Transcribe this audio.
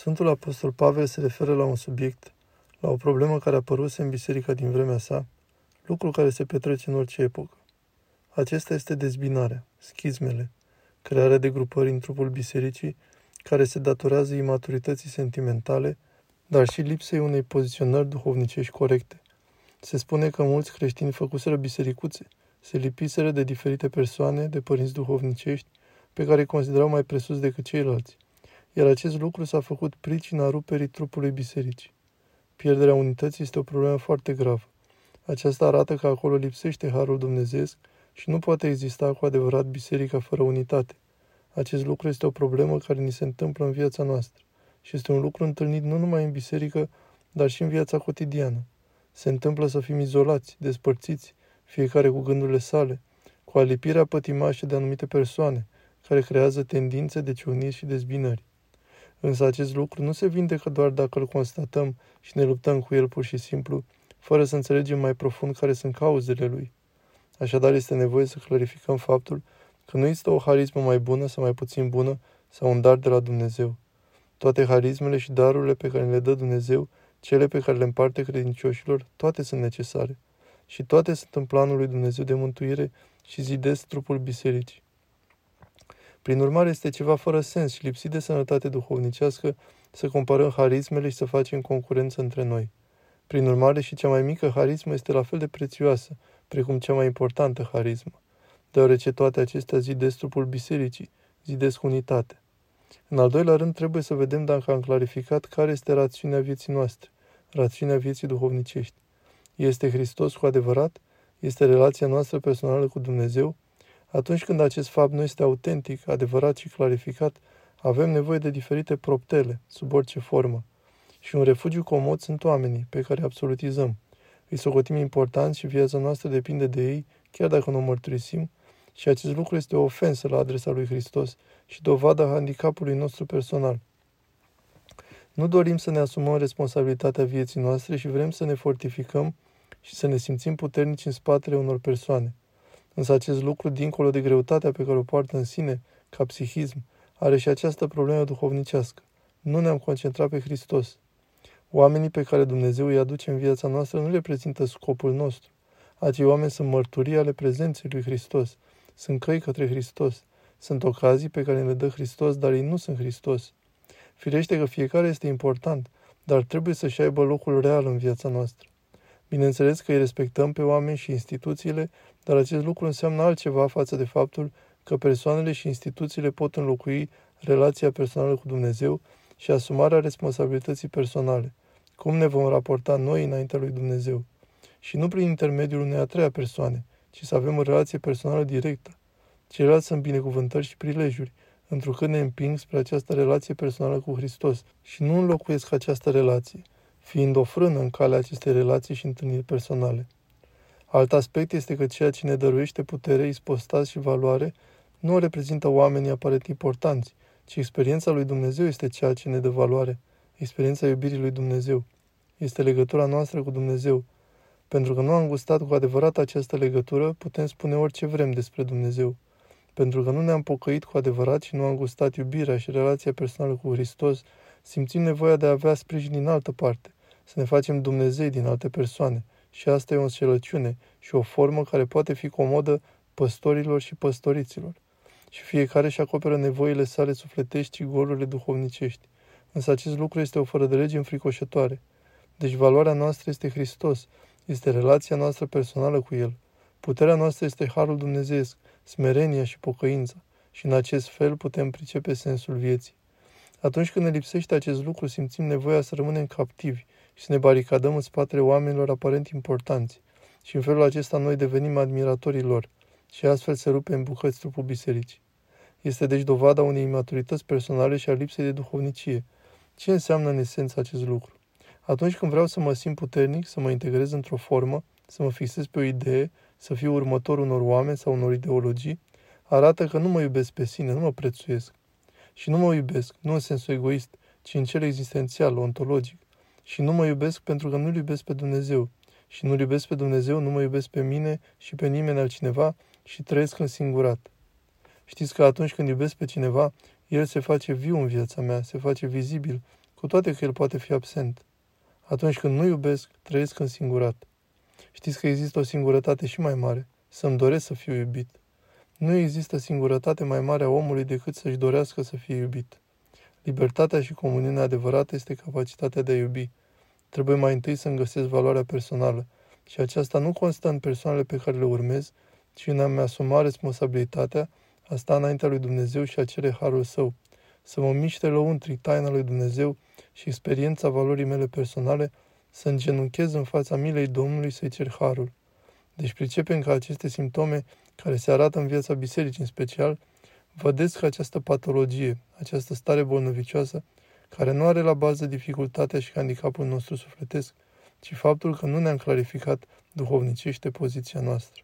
Sfântul Apostol Pavel se referă la un subiect, la o problemă care a apărut în biserica din vremea sa, lucru care se petrece în orice epocă. Acesta este dezbinarea, schizmele, crearea de grupări în trupul bisericii care se datorează imaturității sentimentale, dar și lipsei unei poziționări duhovnicești corecte. Se spune că mulți creștini făcuseră bisericuțe, se lipiseră de diferite persoane, de părinți duhovnicești, pe care îi considerau mai presus decât ceilalți – iar acest lucru s-a făcut pricina ruperii trupului bisericii. Pierderea unității este o problemă foarte gravă. Aceasta arată că acolo lipsește Harul Dumnezeesc și nu poate exista cu adevărat biserica fără unitate. Acest lucru este o problemă care ni se întâmplă în viața noastră și este un lucru întâlnit nu numai în biserică, dar și în viața cotidiană. Se întâmplă să fim izolați, despărțiți, fiecare cu gândurile sale, cu alipirea pătimașă de anumite persoane, care creează tendințe de ciuniri și dezbinări. Însă acest lucru nu se vindecă doar dacă îl constatăm și ne luptăm cu el pur și simplu, fără să înțelegem mai profund care sunt cauzele lui. Așadar este nevoie să clarificăm faptul că nu există o harismă mai bună sau mai puțin bună sau un dar de la Dumnezeu. Toate harismele și darurile pe care le dă Dumnezeu, cele pe care le împarte credincioșilor, toate sunt necesare. Și toate sunt în planul lui Dumnezeu de mântuire și zidesc trupul bisericii. Prin urmare, este ceva fără sens și lipsit de sănătate duhovnicească să comparăm harismele și să facem concurență între noi. Prin urmare, și cea mai mică harismă este la fel de prețioasă, precum cea mai importantă harismă, deoarece toate acestea zidesc trupul bisericii, zidesc unitate. În al doilea rând, trebuie să vedem dacă am clarificat care este rațiunea vieții noastre, rațiunea vieții duhovnicești. Este Hristos cu adevărat? Este relația noastră personală cu Dumnezeu? Atunci când acest fapt nu este autentic, adevărat și clarificat, avem nevoie de diferite proptele, sub orice formă. Și un refugiu comod sunt oamenii, pe care absolutizăm. Îi socotim important și viața noastră depinde de ei, chiar dacă nu o mărturisim, și acest lucru este o ofensă la adresa lui Hristos și dovada handicapului nostru personal. Nu dorim să ne asumăm responsabilitatea vieții noastre și vrem să ne fortificăm și să ne simțim puternici în spatele unor persoane. Însă acest lucru, dincolo de greutatea pe care o poartă în sine, ca psihism, are și această problemă duhovnicească. Nu ne-am concentrat pe Hristos. Oamenii pe care Dumnezeu îi aduce în viața noastră nu le prezintă scopul nostru. Acei oameni sunt mărturii ale prezenței lui Hristos. Sunt căi către Hristos. Sunt ocazii pe care le dă Hristos, dar ei nu sunt Hristos. Firește că fiecare este important, dar trebuie să-și aibă locul real în viața noastră. Bineînțeles că îi respectăm pe oameni și instituțiile, dar acest lucru înseamnă altceva față de faptul că persoanele și instituțiile pot înlocui relația personală cu Dumnezeu și asumarea responsabilității personale. Cum ne vom raporta noi înaintea lui Dumnezeu? Și nu prin intermediul unei a treia persoane, ci să avem o relație personală directă. Ceilalți sunt binecuvântări și prilejuri, întrucât ne împing spre această relație personală cu Hristos și nu înlocuiesc această relație, fiind o frână în calea acestei relații și întâlniri personale. Alt aspect este că ceea ce ne dăruiește putere, ispostaz și valoare nu o reprezintă oamenii aparent importanți, ci experiența lui Dumnezeu este ceea ce ne dă valoare, experiența iubirii lui Dumnezeu. Este legătura noastră cu Dumnezeu. Pentru că nu am gustat cu adevărat această legătură, putem spune orice vrem despre Dumnezeu. Pentru că nu ne-am pocăit cu adevărat și nu am gustat iubirea și relația personală cu Hristos, simțim nevoia de a avea sprijin din altă parte, să ne facem Dumnezei din alte persoane. Și asta e o înșelăciune și o formă care poate fi comodă păstorilor și păstoriților. Și fiecare își acoperă nevoile sale sufletești și golurile duhovnicești. Însă acest lucru este o fără de lege înfricoșătoare. Deci valoarea noastră este Hristos, este relația noastră personală cu El. Puterea noastră este Harul Dumnezeesc, smerenia și pocăința. Și în acest fel putem pricepe sensul vieții. Atunci când ne lipsește acest lucru, simțim nevoia să rămânem captivi și să ne baricadăm în spatele oamenilor aparent importanți. Și în felul acesta noi devenim admiratorii lor și astfel se rupe în bucăți trupul bisericii. Este deci dovada unei imaturități personale și a lipsei de duhovnicie. Ce înseamnă în esență acest lucru? Atunci când vreau să mă simt puternic, să mă integrez într-o formă, să mă fixez pe o idee, să fiu următorul unor oameni sau unor ideologii, arată că nu mă iubesc pe sine, nu mă prețuiesc. Și nu mă iubesc, nu în sensul egoist, ci în cel existențial, ontologic. Și nu mă iubesc pentru că nu-L iubesc pe Dumnezeu. Și nu-L iubesc pe Dumnezeu, nu mă iubesc pe mine și pe nimeni altcineva și trăiesc în singurat. Știți că atunci când iubesc pe cineva, el se face viu în viața mea, se face vizibil, cu toate că el poate fi absent. Atunci când nu iubesc, trăiesc în singurat. Știți că există o singurătate și mai mare, să-mi doresc să fiu iubit. Nu există singurătate mai mare a omului decât să-și dorească să fie iubit. Libertatea și comuniunea adevărată este capacitatea de a iubi. Trebuie mai întâi să-mi găsesc valoarea personală și aceasta nu constă în persoanele pe care le urmez, ci în a-mi asuma responsabilitatea, a sta înaintea lui Dumnezeu și a cere harul său, să mă miște lăuntric taina lui Dumnezeu și experiența valorii mele personale, să îngenunchez în fața milei Domnului să-i cer harul. Deci pricepem că aceste simptome, care se arată în viața bisericii în special, Vedeți că această patologie, această stare bolnăvicioasă, care nu are la bază dificultatea și handicapul nostru sufletesc, ci faptul că nu ne-am clarificat duhovnicește poziția noastră.